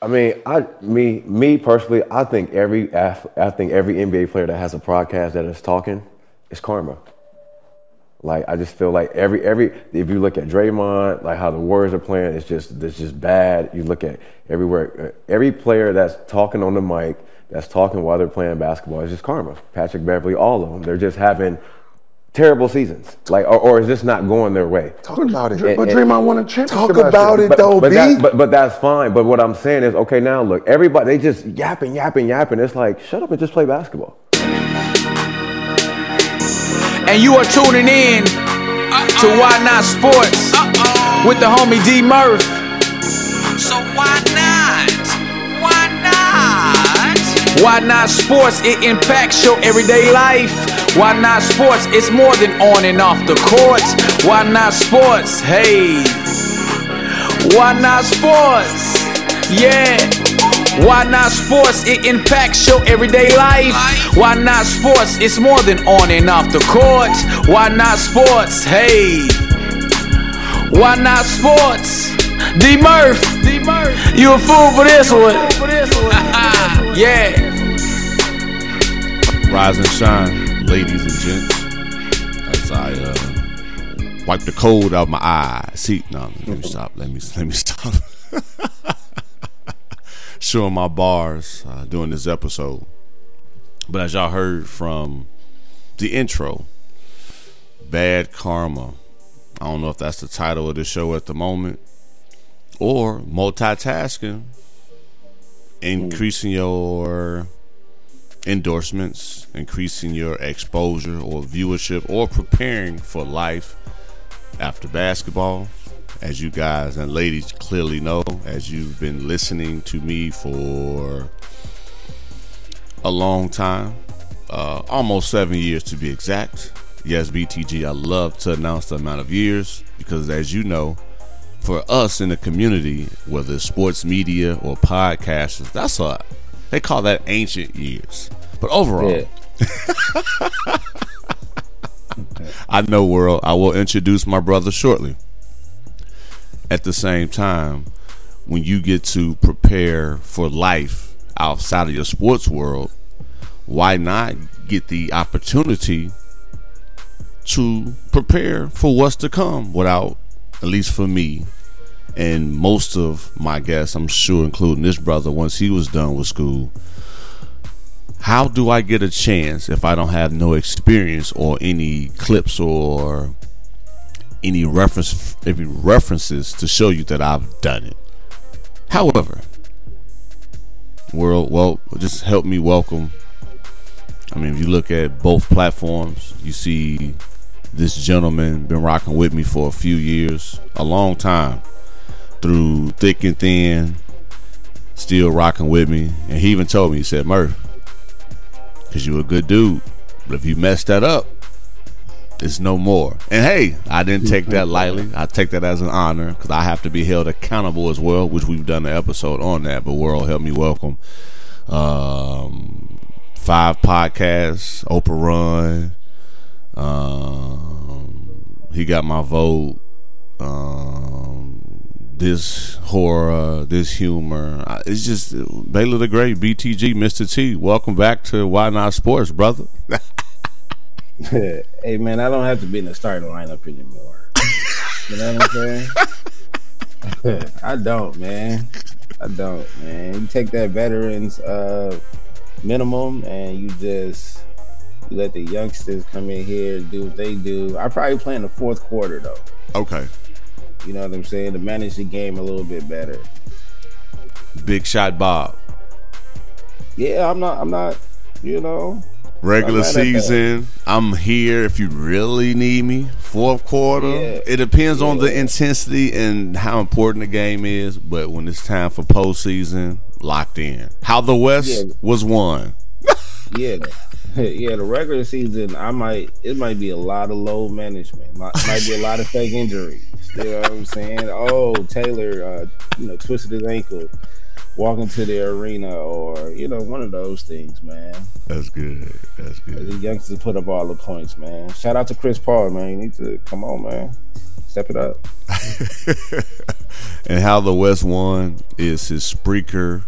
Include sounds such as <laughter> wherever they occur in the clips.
I mean, I me me personally, I think every I think every NBA player that has a podcast that is talking is karma. Like I just feel like every every if you look at Draymond, like how the Warriors are playing, it's just it's just bad. You look at everywhere, uh, every player that's talking on the mic, that's talking while they're playing basketball, it's just karma. Patrick Beverley, all of them, they're just having terrible seasons. Like or, or is this not going their way? Talk about it. And- but and- Draymond won a championship. Talk about it but, though, but, B. that, but but that's fine. But what I'm saying is, okay, now look, everybody they just yapping, yapping, yapping. It's like shut up and just play basketball. and you are tuning in to Why Not Sports with the homie D Murph. So why not? Why not? Why not sports? It impacts your everyday life. Why not sports? It's more than on and off the court. Why not sports? Hey. Why not sports? Yeah. Why not sports? It impacts your everyday life. Why not sports? It's more than on and off the court. Why not sports? Hey. Why not sports? D Murph. D Murph. You a fool for this one. <laughs> yeah. Rise and shine, ladies and gents. As I uh, wipe the cold out of my eyes. See, no, let me stop. Let me let me stop. <laughs> Showing my bars uh, during this episode. But as y'all heard from the intro, Bad Karma. I don't know if that's the title of the show at the moment. Or multitasking, increasing your endorsements, increasing your exposure or viewership, or preparing for life after basketball. As you guys and ladies clearly know, as you've been listening to me for a long time, uh, almost seven years to be exact. Yes, BTG, I love to announce the amount of years because, as you know, for us in the community, whether it's sports media or podcasters, that's a they call that ancient years. But overall, Yeah. <laughs> I know world. I will introduce my brother shortly. At the same time, when you get to prepare for life outside of your sports world, why not get the opportunity to prepare for what's to come without, at least for me, and most of my guests, I'm sure, including this brother, once he was done with school, how do I get a chance if I don't have no experience or any clips or any reference any references to show you that I've done it? However, world, well, just help me welcome. I mean, if you look at both platforms, you see this gentleman been rocking with me for a few years, a long time, through thick and thin, still rocking with me. And he even told me, he said, Murph, because you're a good dude. But if you mess that up, it's no more. And hey, I didn't take that lightly. I take that as an honor because I have to be held accountable as well, which we've done an episode on that. But world, help me welcome um, five podcasts, Oprah Run. Um, he got my vote. Um, this horror, this humor. It's just Baylor the Great, BTG, Mr. T. Welcome back to Why Not Sports, brother. <laughs> hey man, I don't have to be in the starting lineup anymore. you know what I'm saying? <laughs> I don't, man. I don't, man. You take that veterans uh minimum and you just you let the youngsters come in here do what they do. I probably play in the fourth quarter though. Okay. You know what I'm saying? To manage the game a little bit better. Big shot Bob. Yeah, I'm not I'm not, you know. Regular season, I'm here if you really need me. Fourth quarter, Yeah. it depends on the intensity and how important the game is. But when it's time for postseason, locked in. How the West Yeah. was won. Yeah, <laughs> yeah. The regular season, I might it might be a lot of load management. Might, might be a lot of fake injuries. You know what I'm saying? Oh, Taylor, uh, you know, twisted his ankle walking to the arena, or you know, one of those things, man. That's good. That's good. The youngsters put up all the points, man. Shout out to Chris Paul, man. You need to come on, man. Step it up. <laughs> and how the West won is his Spreaker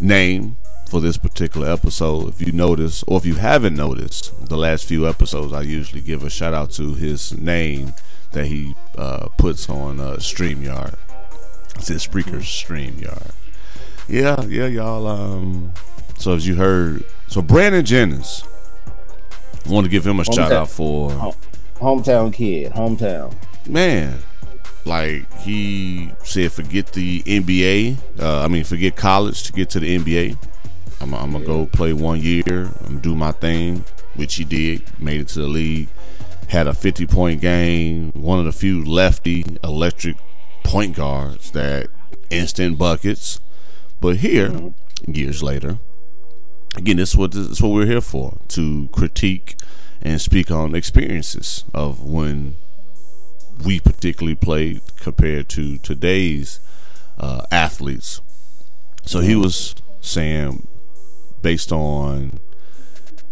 name for this particular episode. If you notice, or if you haven't noticed, the last few episodes, I usually give a shout out to his name that he uh, puts on uh, StreamYard. It's his Spreaker StreamYard. Yeah, yeah, y'all. Um, so as you heard, so Brandon Jennings, I want to give him a hometown. shout out for hometown kid, hometown man. Like he said, forget the NBA. Uh, I mean, forget college to get to the NBA. I'm, gonna go play one year. I'm do my thing, which he did. Made it to the league. Had a 50 point game. One of the few lefty electric point guards that instant buckets. But here, mm-hmm. years later, again, this is what this is what we're here for to critique and speak on experiences of when we particularly played compared to today's uh, athletes. So he was saying, based on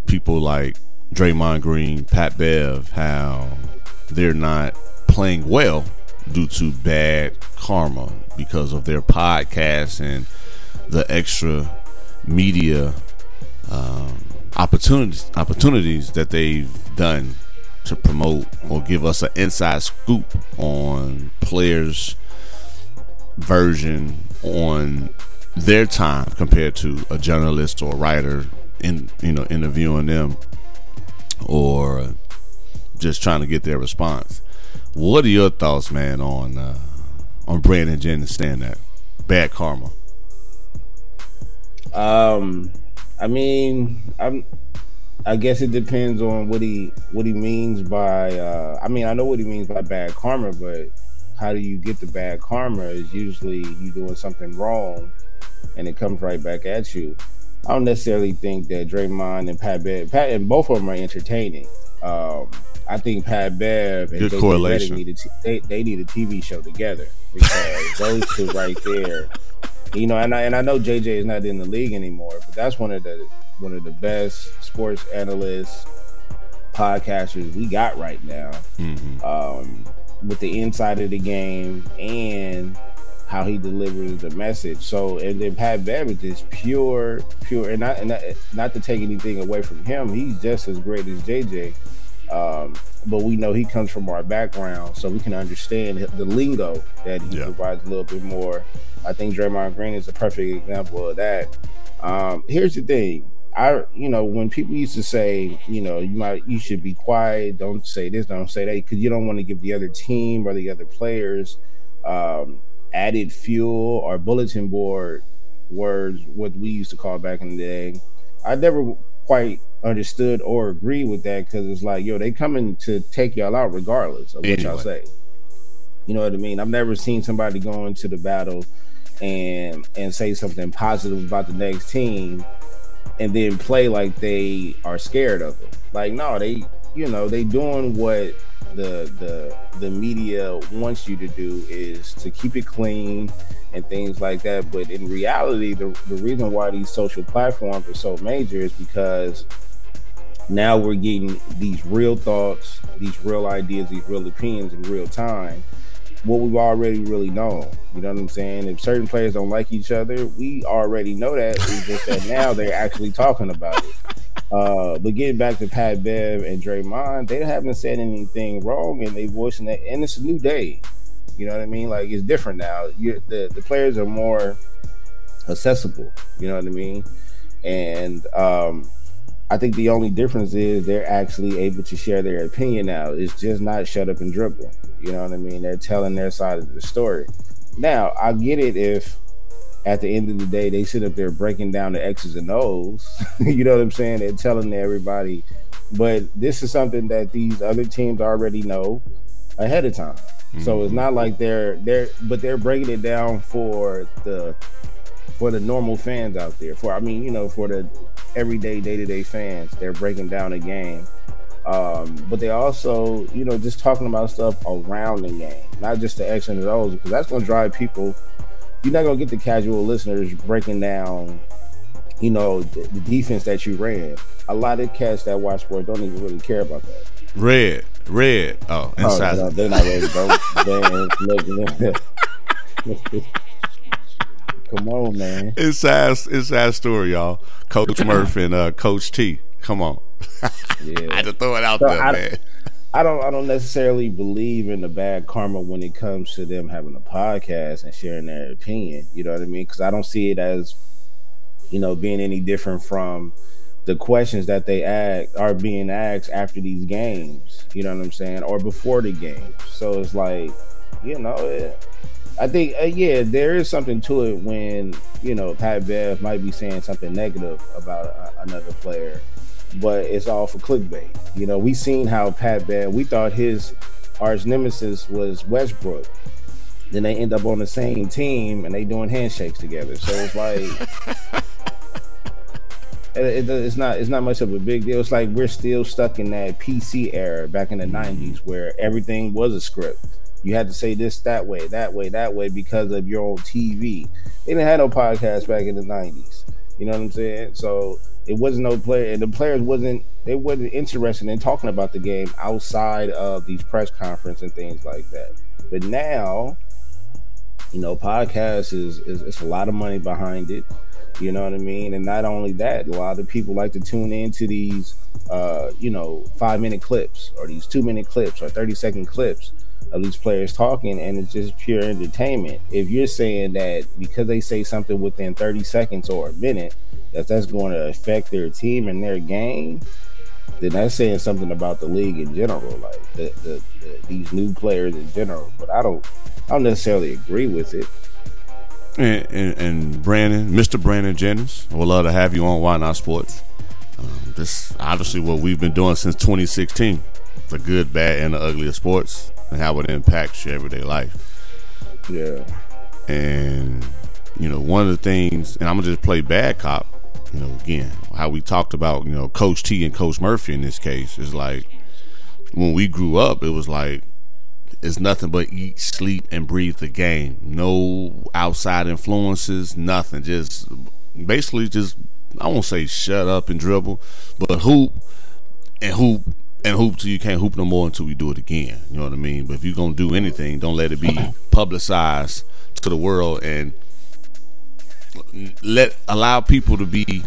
people like Draymond Green, Pat Bev, how they're not playing well due to bad karma because of their podcasts and the extra media um, opportunities opportunities that they've done to promote or give us an inside scoop on players' version on their time compared to a journalist or a writer in you know interviewing them or just trying to get their response. What are your thoughts, man, on uh, on Brandon Jennings saying that bad karma? Um, I mean, I'm. I guess it depends on what he what he means by. Uh, I mean, I know what he means by bad karma, but how do you get the bad karma? Is usually you doing something wrong, and it comes right back at you. I don't necessarily think that Draymond and Pat Bev, Pat and both of them are entertaining. Um, I think Pat Bev and Good correlation. Need a t- they, they need a TV show together because <laughs> those two right there you know, and I and I know JJ is not in the league anymore, but that's one of the one of the best sports analysts podcasters we got right now. Mm-hmm. Um, with the inside of the game and how he delivers the message. So and then Pat Bev is pure, pure, and not and not, not to take anything away from him, he's just as great as JJ. Um, but we know he comes from our background, so we can understand the lingo that he yeah. provides a little bit more. I think Draymond Green is a perfect example of that. Um, here's the thing. I, you know, when people used to say, you know, you might, you should be quiet, don't say this, don't say that, because you don't want to give the other team or the other players um, added fuel or bulletin board words, what we used to call back in the day. I never quite understood or agree with that because it's like, yo, they coming to take y'all out regardless of what y'all say. You know what I mean? I've never seen somebody go into the battle and and say something positive about the next team and then play like they are scared of it. Like, no, they you know, they doing what the the the media wants you to do is to keep it clean and things like that. But in reality, the, the reason why these social platforms are so major is because now we're getting these real thoughts, these real ideas, these real opinions in real time. What we've already really known. You know what I'm saying? If certain players don't like each other, we already know that. It's just that now they're actually talking about it. <laughs> Uh, but getting back to Pat Bev and Draymond, they haven't said anything wrong, and they voicing that, and it's a new day. You know what I mean? Like it's different now. You're, the the players are more accessible. You know what I mean? And um, I think the only difference is they're actually able to share their opinion now. It's just not shut up and dribble. You know what I mean? They're telling their side of the story. Now, I get it if at the end of the day they sit up there breaking down the X's and O's. <laughs> you know what I'm saying? They're telling everybody. But this is something that these other teams already know ahead of time. So it's mm-hmm. not like they're they're but they're breaking it down for the for the normal fans out there. For I mean, you know, for the everyday, day to day fans. They're breaking down a game. Um, but they also, you know, just talking about stuff around the game, not just the X and the O's, because that's going to drive people. You're not going to get the casual listeners breaking down, you know, the, the, defense that you ran. A lot of cats that watch sports don't even really care about that. Red, red. Oh, inside. Oh, no, they're not ready. Don't. <laughs> <laughs> Come on, man. Inside, inside story, y'all. Coach Murph and uh, Coach T. Come on. <laughs> Yeah. I had to throw it out so there, I, man. I don't I don't necessarily believe in the bad karma when it comes to them having a podcast and sharing their opinion. You know what I mean? Because I don't see it as, you know, being any different from the questions that they ask are being asked after these games. You know what I'm saying? Or before the game. So it's like, you know, it, I think uh, yeah, there is something to it when you know Pat Bev might be saying something negative about uh, another player, but it's all for clickbait. You know, we seen how Pat Bev. We thought his arch nemesis was Westbrook. Then they end up on the same team and they doing handshakes together. So it's like. <laughs> <laughs> it, it, it's not it's not much of a big deal. It's like we're still stuck in that PC era back in the mm-hmm. '90s where everything was a script you had to say this that way, that way, that way because of your own TV. They didn't have no podcast back in the nineties. You know what I'm saying? So it wasn't no player, and the players wasn't they wasn't interested in talking about the game outside of these press conference and things like that. But now, you know, podcast is is it's a lot of money behind it. You know what I mean? And not only that, a lot of people like to tune into these, uh, you know, five minute clips or these two minute clips or 30 second clips of these players talking and it's just pure entertainment. If you're saying that because they say something within 30 seconds or a minute, that that's going to affect their team and their game, then that's saying something about the league in general, like the, the, the, these new players in general. But I don't, I don't necessarily agree with it. And, and, and Brandon, Mr. Brandon Jennings, we'd love to have you on Why Not Sports. Um, this obviously what we've been doing since 2016 the good, bad, and the ugly of sports and how it impacts your everyday life. Yeah. And, you know, one of the things, and I'm going to just play bad cop, you know, again, how we talked about, you know, Coach T and Coach Murphy in this case is like when we grew up, it was like, it's nothing but eat, sleep, and breathe the game. No outside influences, nothing. Just basically just I won't say shut up and dribble, but hoop and hoop and hoop till you can't hoop no more until we do it again. You know what I mean? But if you're gonna do anything, don't let it be publicized to the world and let allow people to be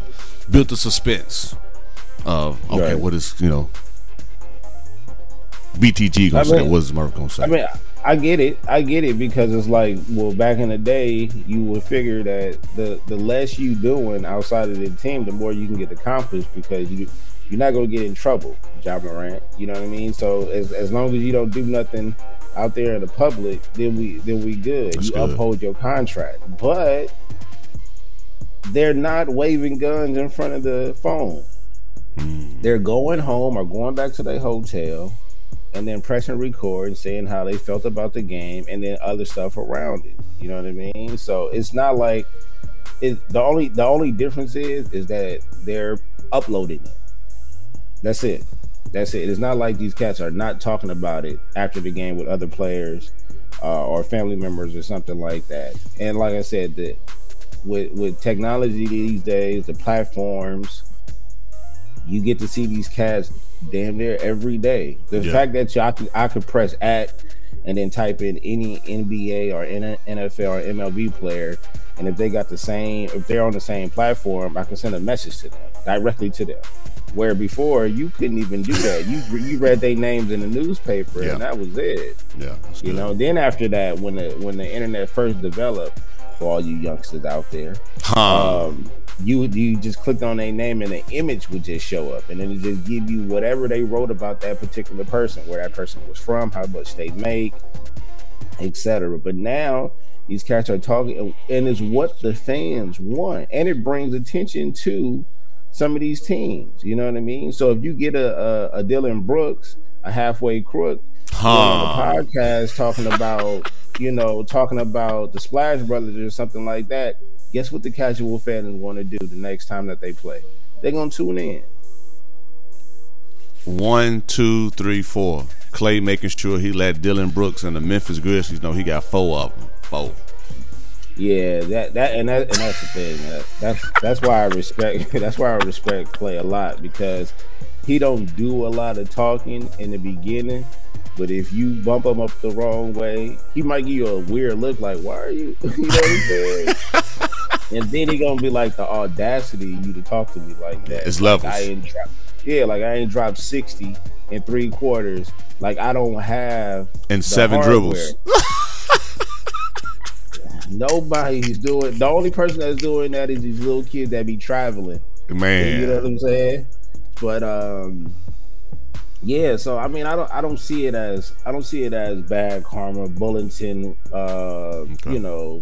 built the suspense of okay, right. what is you know BTG gonna I say? What is Murph gonna say? I mean, I get it. I get it because it's like, well, back in the day, you would figure that the the less you doing outside of the team, the more you can get accomplished because you you're not gonna get in trouble, Ja Morant. You know what I mean? So as as long as you don't do nothing out there in the public, then we then we good. That's you good. uphold your contract. But they're not waving guns in front of the phone. Mm. They're going home or going back to their hotel and then pressing record and saying how they felt about the game and then other stuff around it. You know what I mean? So it's not like it the only the only difference is is that they're uploading it. That's it. That's it. It's not like these cats are not talking about it after the game with other players uh, or family members or something like that. And like I said, the, with with technology these days, the platforms, you get to see these cats damn near every day. The yeah. fact that I could, I could press at and then type in any NBA or NFL or MLB player, and if they got the same, if they're on the same platform, I can send a message to them directly to them. Where before you couldn't even do that. You you read their names in the newspaper yeah. and that was it. Yeah, you know. Then after that, when the when the internet first developed, for all you youngsters out there, huh. um, you you just clicked on a name and the image would just show up, and then it just give you whatever they wrote about that particular person, where that person was from, how much they make, etc. But now these cats are talking, and it's what the fans want, and it brings attention to some of these teams. You know what I mean? So if you get a a, a Dillon Brooks, a halfway crook, huh. on the podcast talking about you know talking about the Splash Brothers or something like that, guess what the casual fan is going to do the next time that they play? they're gonna tune in. One, two, three, four. Clay making sure he let Dillon Brooks and the Memphis Grizzlies know he got four of them. Four. Yeah, that that and that and that's the thing. Man. That's that's why I respect. <laughs> That's why I respect Clay a lot because he don't do a lot of talking in the beginning. But if you bump him up the wrong way, he might give you a weird look, like "Why are you?" <laughs> You know what I'm saying? <laughs> and then he gonna be like the audacity you to talk to me like that. It's Like, levels. I ain't yeah, like I ain't dropped sixty in three quarters. Like I don't have And seven hardware. dribbles. <laughs> Nobody's doing. The only person that's doing that is these little kids that be traveling. Man. You know what I'm saying? But um, yeah. So I mean, I don't, I don't see it as, I don't see it as bad karma, bulletin, uh, you know,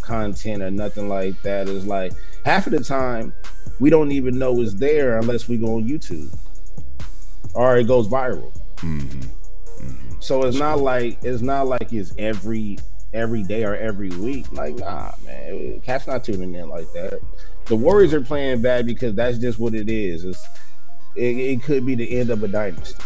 content or nothing like that. It's like half of the time we don't even know it's there unless we go on YouTube or it goes viral. So it's not like it's not like it's every every day or every week. Like, nah, man, cat's not tuning in like that. The Warriors are playing bad because that's just what it is. It's it, it could be the end of a dynasty.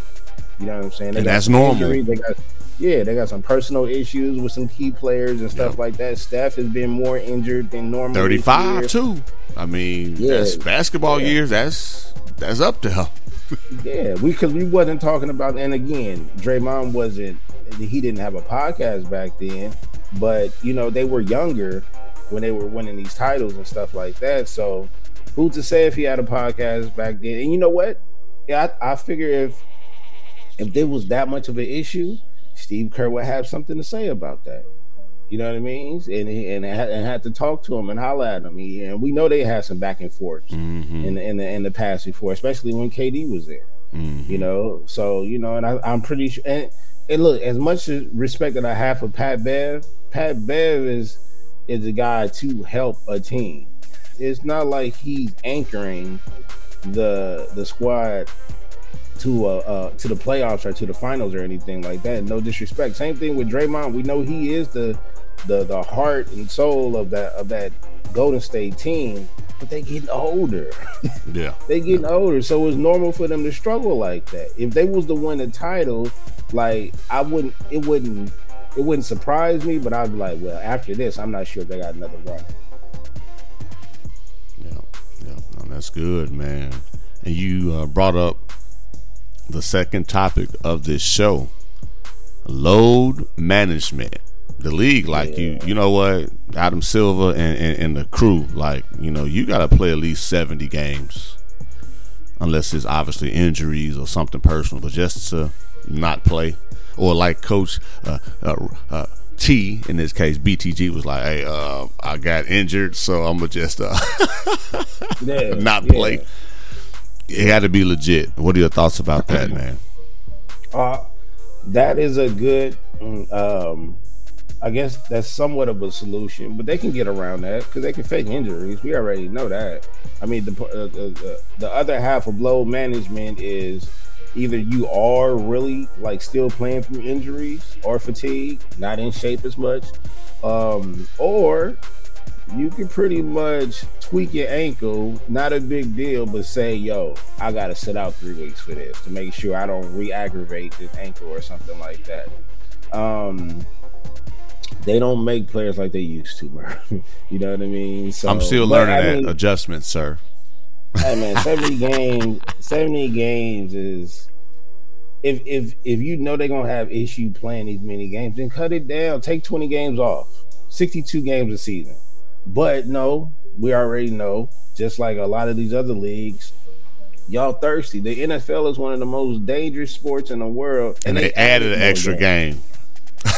You know what I'm saying? They And that's normal. They got, yeah, they got some personal issues with some key players and stuff Yep. like that. Steph has been more injured than normal. 35 too. I mean, Yeah. that's basketball Yeah. years. That's that's up there. <laughs> Yeah, we because we wasn't talking about, and again, Draymond wasn't. He didn't have a podcast back then, but you know they were younger when they were winning these titles and stuff like that. So, who's to say if he had a podcast back then? And you know what? Yeah, I, I figure if if there was that much of an issue, Steve Kerr would have something to say about that. You know what I mean? And he, and, had, and had to talk to him and holler at him. He- and we know they had some back and forth Mm-hmm. in the, in the in the past before, especially when KD was there. Mm-hmm. You know, so you know, and I, I'm pretty sure. And, and look, as much as respect that I have for Pat Bev, Pat Bev is is a guy to help a team. It's not like he's anchoring the the squad to uh, uh to the playoffs or to the finals or anything like that. No disrespect. Same thing with Draymond. We know he is the the the heart and soul of that of that Golden State team, but they getting older. <laughs> Yeah. they getting older, so it's normal for them to struggle like that. If they was to win the title, like I wouldn't, it wouldn't, it wouldn't surprise me. But I'd be like, well, after this, I'm not sure if they got another run. Yeah. That's good, man. And you uh, brought up the second topic of this show load management. The league, like you, you know what, Adam Silver and, and, and the crew, like you know, you got to play at least seventy games, unless it's obviously injuries or something personal. But just to not play, or like Coach uh, uh, uh, T in this case, BTG was like, "Hey, uh, I got injured, so I'm gonna just uh, <laughs> Yeah, <laughs> not yeah. play." It had to be legit. What are your thoughts about that, man? Uh, that is a good. mm, Um, I guess that's somewhat of a solution, but they can get around that because they can fake injuries. We already know that. I mean, the uh, the, the other half of load management is either you are really like still playing through injuries or fatigue, not in shape as much, um, or you can pretty much tweak your ankle, not a big deal, but say, yo, I gotta sit out three weeks for this to make sure I don't re-aggravate this ankle or something like that. Um they don't make players like they used to, <laughs> you know what I mean? So I'm still learning I that mean, adjustment, sir. Hey man, 70 games 70 games is if if if you know they're gonna have issue playing these many games, then cut it down. Take 20 games off. 62 games a season. But no, we already know, just like a lot of these other leagues, y'all thirsty. The NFL is one of the most dangerous sports in the world. And they added an extra games.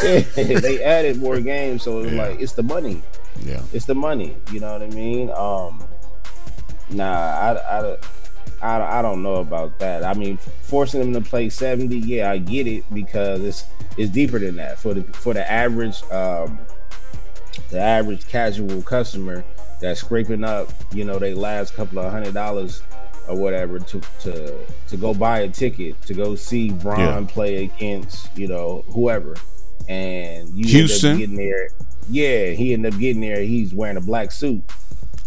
game. <laughs> they <laughs> added more games, so it's Yeah. like it's the money Yeah. it's the money. You know what I mean? Um, nah, I, I, I, I don't know about that. I mean, forcing them to play seventy, yeah, I get it because it's it's deeper than that for the for the average um, the average casual customer that's scraping up, you know, they last couple of hundred dollars or whatever to to to go buy a ticket to go see Bron Yeah. play against you know whoever, and you end up Houston? getting there. Yeah, he ended up getting there. He's wearing a black suit.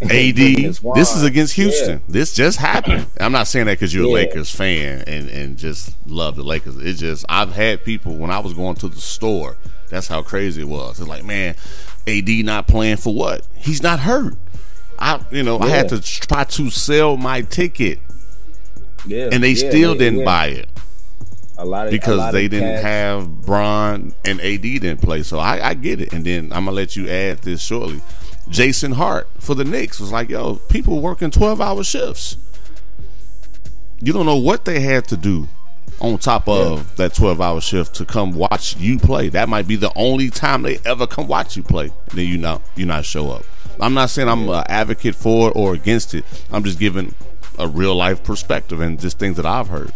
AD, this is against Houston. Yeah. This just happened. I'm not saying that because you're a Lakers fan and, and just love the Lakers. It's just I've had people when I was going to the store. That's how crazy it was. It's like, man, AD not playing for what? He's not hurt. I, you know, I had to try to sell my ticket, Yeah, and they yeah, still yeah, didn't yeah. buy it a lot of because they didn't cats- have Bron and AD didn't play. So I, I get it. And then I'm gonna let you add this shortly. Jason Hart for the Knicks was like, yo, people working 12 hour shifts. You don't know what they had to do on top of that 12 hour shift to come watch you play. That might be the only time they ever come watch you play. And then you not you not show up. I'm not saying I'm an advocate for it or against it. I'm just giving a real life perspective and just things that I've heard.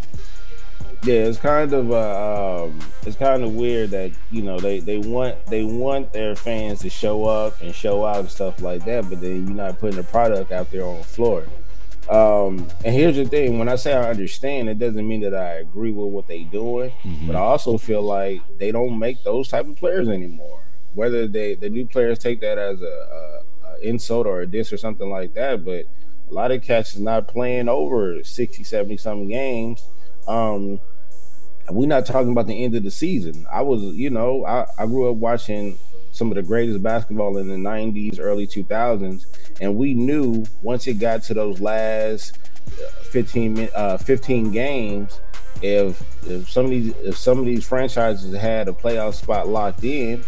Yeah, it's kind of uh, um, it's kind of weird that you know they, they want they want their fans to show up and show out and stuff like that, but then you're not putting the product out there on the floor. Um, and here's the thing: when I say I understand, it doesn't mean that I agree with what they're doing, but I also feel like they don't make those type of players anymore. Whether they the new players take that as a, a, a insult or a diss or something like that, but a lot of cats is not playing over 60, 70 something games. Um, we're not talking about the end of the season. I was, you know, I, I grew up watching some of the greatest basketball in the 90s, early 2000s, and we knew once it got to those last uh, 15 uh, 15 games, if if some of these if some of these franchises had a playoff spot locked in,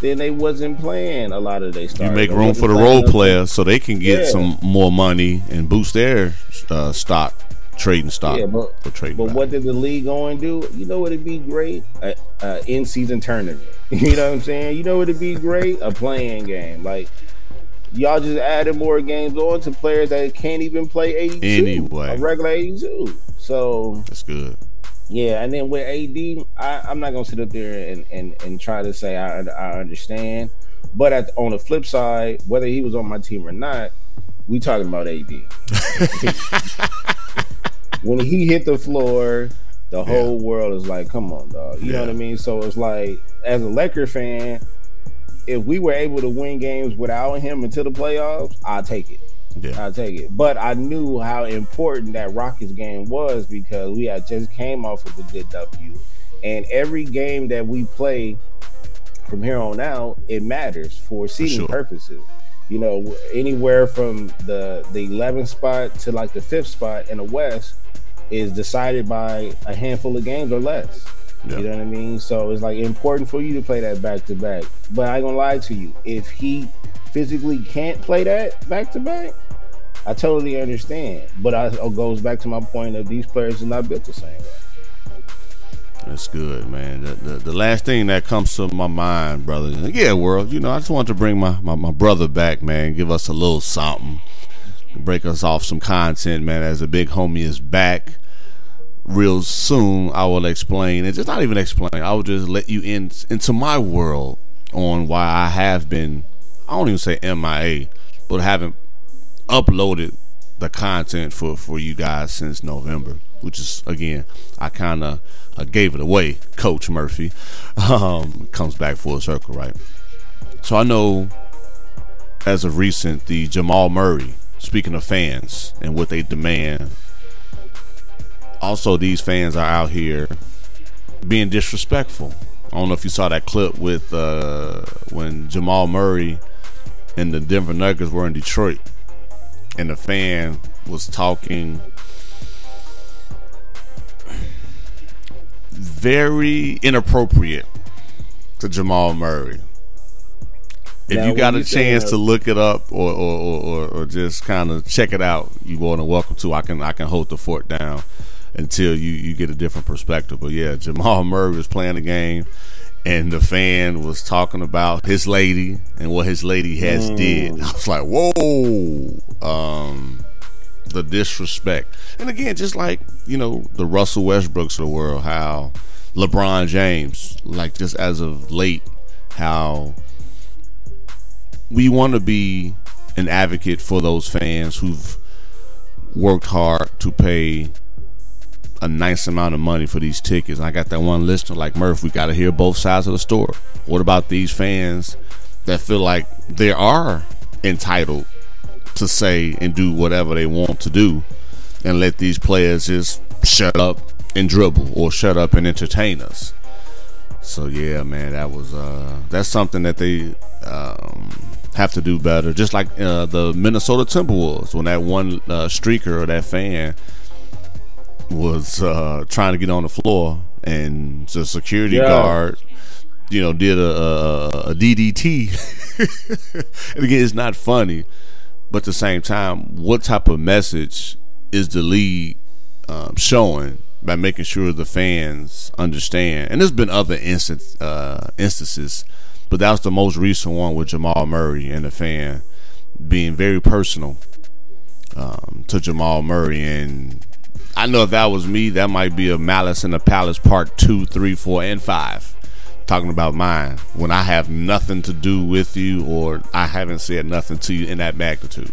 then they wasn't playing a lot of their You make room for the role players so they can get Yeah. some more money and boost their uh, stock, trading stock. Yeah, but or trading But value. what did the league go and do? You know what would be great? A, a in season tournament. <laughs> You know what I'm saying? You know what would be great? A play-in game. Like y'all just added more games on to players that can't even play 82. Anyway. A regular 82. So That's good. yeah, and then with AD, I, I'm not gonna sit up there and, and, and try to say I, I understand. But at, on the flip side, whether he was on my team or not, we talking about AD. <laughs> <laughs> when he hit the floor, the whole world is like, "Come on, dog." You know what I mean? So it's like, as a Laker fan, if we were able to win games without him until the playoffs, I'll take it. Yeah. I'll take it. But I knew how important that Rockets game was because we had just came off of a good W. And every game that we play from here on out, it matters for seeding sure. purposes. You know, anywhere from the the 11th spot to like the fifth spot in the West is decided by a handful of games or less. Yeah. You know what I mean? So it's like important for you to play that back to back. But I ain't gonna lie to you, if he physically can't play that back to back, I totally understand. But I, it goes back to my point of these players are not built the same way. That's good, man. The, the, the last thing that comes to my mind, brother. Yeah, world. You know, I just want to bring my, my, my brother back, man. Give us a little something. Break us off some content, man. As a big homie is back. Real soon, I will explain. It's just not even explain. I will just let you in into my world on why I have been. I don't even say MIA, but haven't uploaded the content for for you guys since November, which is again I kind of gave it away. Coach Murphy <laughs> um, comes back full circle, right? So I know as of recent, the Jamal Murray. Speaking of fans and what they demand, also these fans are out here being disrespectful. I don't know if you saw that clip with uh, when Jamal Murray and the Denver Nuggets were in Detroit and the fan was talking very inappropriate to Jamal Murray. If Now, you got a chance to look it up or or, or, or, just kind of check it out, you more than welcome to. I can I can hold the fort down until you, you get a different perspective. But yeah, Jamal <laughs> Murray was playing the game and the fan was talking about his lady and what his lady has did. <laughs> I was like, whoa. Um the disrespect. And again, just like, you know, the Russell Westbrooks of the world, how LeBron James, like just as of late, how we want to be an advocate for those fans who've worked hard to pay a nice amount of money for these tickets. I got that one listener like Murph, we got to hear both sides of the story. What about these fans that feel like they are entitled to say and do whatever they want to do and let these players just shut up and dribble or shut up and entertain us. So yeah, man, that was uh that's something that they um have to do better. Just like uh, the Minnesota Timberwolves when that one uh, streaker or that fan was uh, trying to get on the floor and the security yeah. guard, you know, did a, a, a DDT. <laughs> and again, it's not funny, but at the same time, what type of message is the league um, showing by making sure the fans understand? And there's been other instance, uh, instances, but that was the most recent one with Jamal Murray and the fan being very personal um, to Jamal Murray and I know if that was me, that might be a Malice in the Palace part two, three, four, and five. Talking about mine when I have nothing to do with you or I haven't said nothing to you in that magnitude.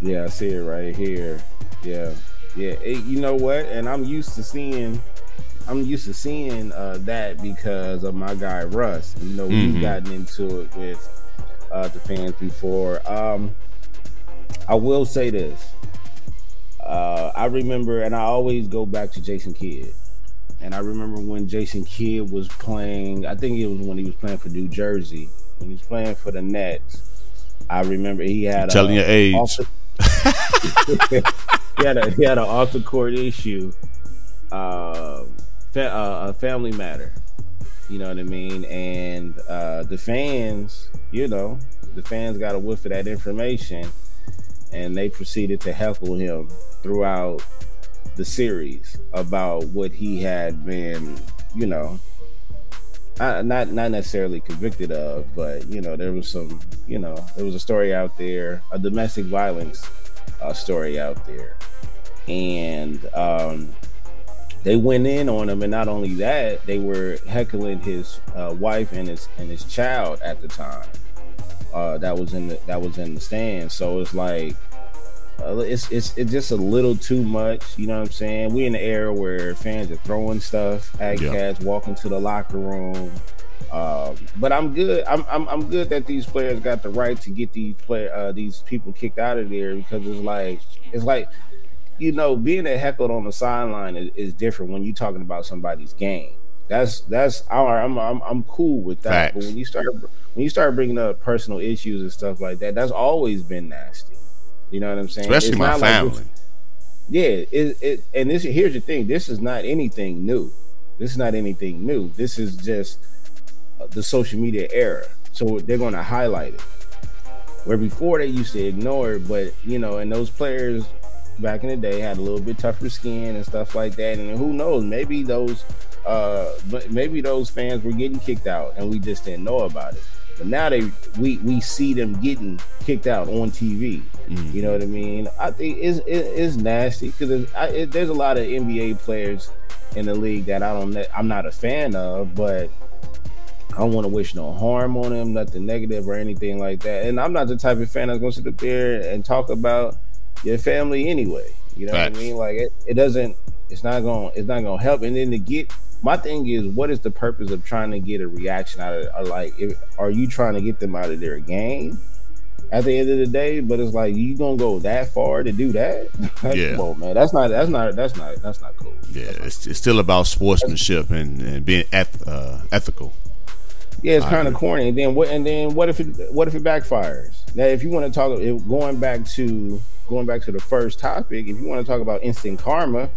Yeah, I see it right here. Yeah, yeah. It, you know what? And I'm used to seeing, I'm used to seeing uh, that because of my guy Russ. You know, we've mm-hmm. gotten into it with uh, the fans before. Um, I will say this uh, I remember, and I always go back to Jason Kidd. And I remember when Jason Kidd was playing, I think it was when he was playing for New Jersey, when he was playing for the Nets. I remember he had a telling a, your age. Also, <laughs> he had a he had an off the court issue, uh, fa- uh, a family matter. You know what I mean? And uh, the fans, you know, the fans got a whiff of that information, and they proceeded to heckle him throughout the series about what he had been, you know, not not necessarily convicted of, but you know, there was some, you know, there was a story out there, a domestic violence uh, story out there, and um, they went in on him, and not only that, they were heckling his uh, wife and his and his child at the time. Uh, that was in the that was in the stand. So it's like uh, it's it's it's just a little too much. You know what I'm saying? We in the era where fans are throwing stuff at yeah. cats, walking to the locker room. Um, but I'm good. I'm, I'm I'm good that these players got the right to get these play uh, these people kicked out of there because it's like it's like you know being a heckled on the sideline is, is different when you're talking about somebody's game. That's that's all right. I'm I'm I'm cool with that. Facts. But when you start when you start bringing up personal issues and stuff like that, that's always been nasty. You know what I'm saying? Especially it's my family. Like yeah, it, it and this here's the thing. This is not anything new. This is not anything new. This is just uh, the social media era. So they're going to highlight it. Where before they used to ignore it, but you know, and those players back in the day had a little bit tougher skin and stuff like that. And who knows? Maybe those, uh, maybe those fans were getting kicked out, and we just didn't know about it. But now they we we see them getting kicked out on TV. Mm. You know what I mean? I think it's it, it's nasty because there's, it, there's a lot of NBA players in the league that I don't I'm not a fan of, but I don't want to wish no harm on them, nothing negative or anything like that. And I'm not the type of fan that's gonna sit up there and talk about your family anyway. You know Facts. what I mean? Like it, it doesn't it's not gonna it's not gonna help. And then to get my thing is, what is the purpose of trying to get a reaction out of? Like, if, are you trying to get them out of their game? At the end of the day, but it's like you gonna go that far to do that? <laughs> yeah, Come on, man. That's not. That's not. That's not. That's not cool. Yeah, it's, it's still about sportsmanship and, and being eth- uh, ethical. Yeah, it's kind of corny. And then what? And then what if it? What if it backfires? Now, if you want to talk, if, going back to going back to the first topic, if you want to talk about instant karma,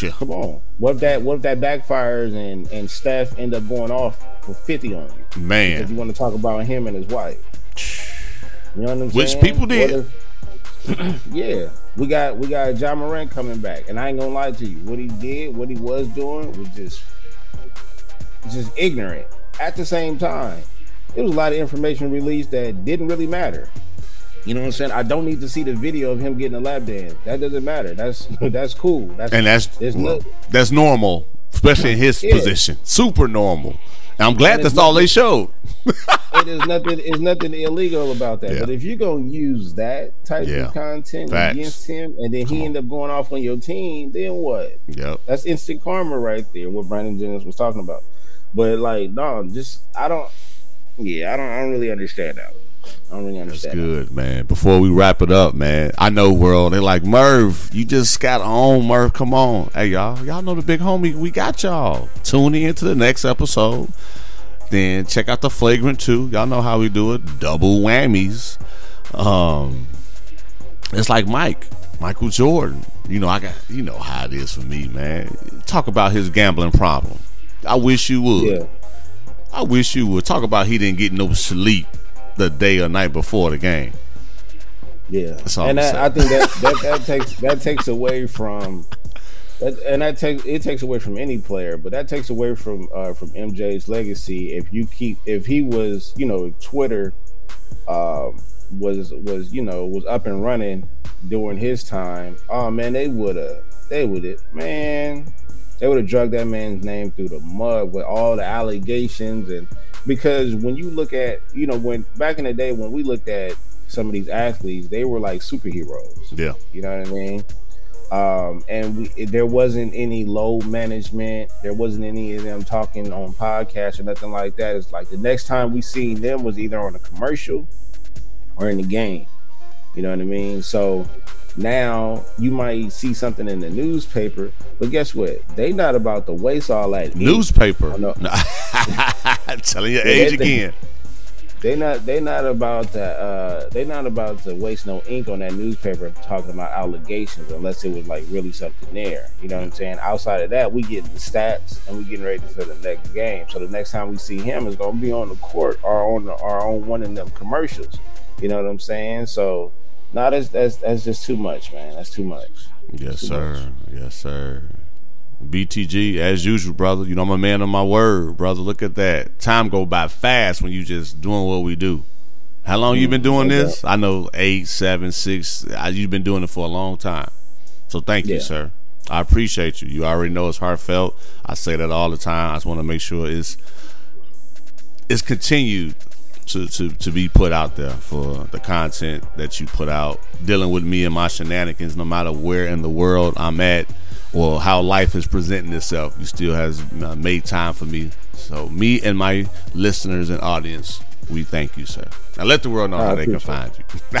yeah. Come on. What if that what if that backfires and and Steph end up going off for 50 on you? Man. If you want to talk about him and his wife. You know what I'm Which saying? People did. If, <clears throat> yeah. We got we got Ja Morant coming back. And I ain't gonna lie to you. What he did, what he was doing was just just ignorant. At the same time, there was a lot of information released that didn't really matter. You know what I'm saying? I don't need to see the video of him getting a lap dance. That doesn't matter. That's <laughs> that's cool. That's and that's that's normal, especially in his yeah. position. Super normal. And I'm glad that's nothing, all they showed. <laughs> it is nothing. It's nothing illegal about that. Yeah. But if you're gonna use that type yeah. of content Facts. against him, and then Come he end up going off on your team, then what? Yep. That's instant karma right there. What Brandon Jennings was talking about. But like, no, just I don't. Yeah, I don't. I don't really understand that. I don't really That's understand. good, man. Before we wrap it up, man, I know world. They're like Murph, you just got on, Murph. Come on, hey y'all, y'all know the big homie. We got y'all. Tune in to the next episode. Then check out the flagrant two. Y'all know how we do it. Double whammies. Um, it's like Mike, Michael Jordan. You know, I got you know how it is for me, man. Talk about his gambling problem. I wish you would. Yeah. I wish you would talk about he didn't get no sleep the day or night before the game. Yeah, That's all and that. I think that, that that <laughs> takes that takes away from, that, and that takes it takes away from any player, but that takes away from uh, from MJ's legacy. If you keep if he was you know Twitter, um, was was you know was up and running during his time, oh man, they would have they would have man they would have drugged that man's name through the mud with all the allegations and because when you look at you know when back in the day when we looked at some of these athletes they were like superheroes. Yeah. you know what i mean? Um and we there wasn't any load management. There wasn't any of them talking on podcasts or nothing like that. It's like the next time we seen them was either on a commercial or in the game you know what i mean so now you might see something in the newspaper but guess what they not about to waste all that. Newspaper. Know. <laughs> <laughs> Telling your Yeah, age they- they- again. They not they not about to uh they not about to waste no ink on that newspaper talking about allegations unless it was like really something there. You know what I'm saying? Outside of that, we getting the stats and we getting ready for the next game. So the next time we see him is gonna be on the court or on the, or on one of them commercials. You know what I'm saying? So nah, that's that's that's just too much, man. That's too much. Yes, Too sir. Yes, sir. BTG, as usual, brother. You know I'm a man of my word, brother. Look at that. Time go by fast when you just doing what we do. How long you been mm, doing no this? I know eight, seven, six. You've been doing it for a long time. So thank you, sir. I appreciate you. You already know it's heartfelt. I say that all the time. I just want to make sure it's it's continued to, to, to be put out there for the content that you put out, dealing with me and my shenanigans, no matter where in the world I'm at or how life is presenting itself. You still has made time for me. So me and my listeners and audience, we thank you, sir. Now let the world know I how they can find you. <laughs>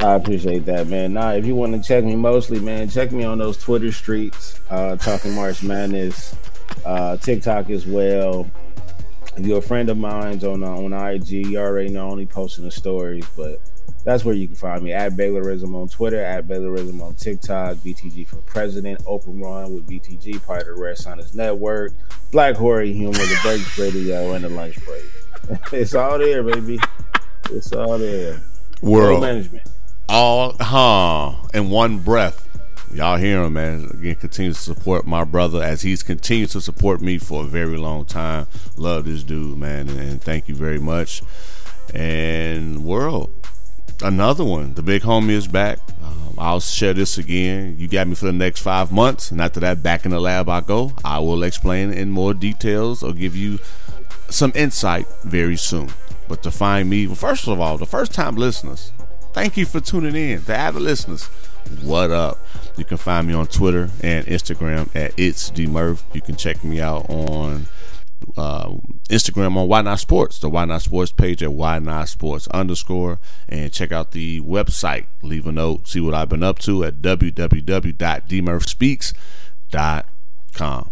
I appreciate that, man. Nah, if you want to check me mostly, man, check me on those Twitter streets, uh, talking March Madness, uh, TikTok as well. If you're a friend of mine's on uh, on IG, you already know only posting the stories, but that's where you can find me at Baylorism on Twitter, at Baylorism on TikTok, BTG for President, Open Run with BTG, part of the Red Network, Black Horror Humor, the Breaks <laughs> Radio, and the Lunch Break. <laughs> it's all there, baby. It's all there. World World. management. all huh in one breath. Y'all hear him, man. Again, continue to support my brother as he's continued to support me for a very long time. Love this dude, man, and, thank you very much. And world, another one. The big homie is back. Um, I'll share this again. You got me for the next five months, and after that, back in the lab I go. I will explain in more details or give you some insight very soon. But to find me, well, first of all, the first time listeners, thank you for tuning in. The avid listeners, what up? You can find me on Twitter and Instagram at it's dmurph. You can check me out on uh, Instagram on Why Not Sports, the Why Not Sports page at Why Not Sports underscore, and check out the website. Leave a note, see what I've been up to at www.dmurphspeaks.com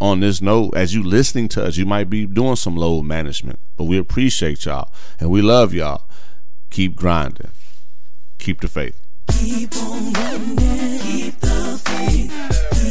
on this note, as you listening to us, you might be doing some load management, but we appreciate y'all and we love y'all. Keep grinding. Keep the faith. Keep on running, keep the faith.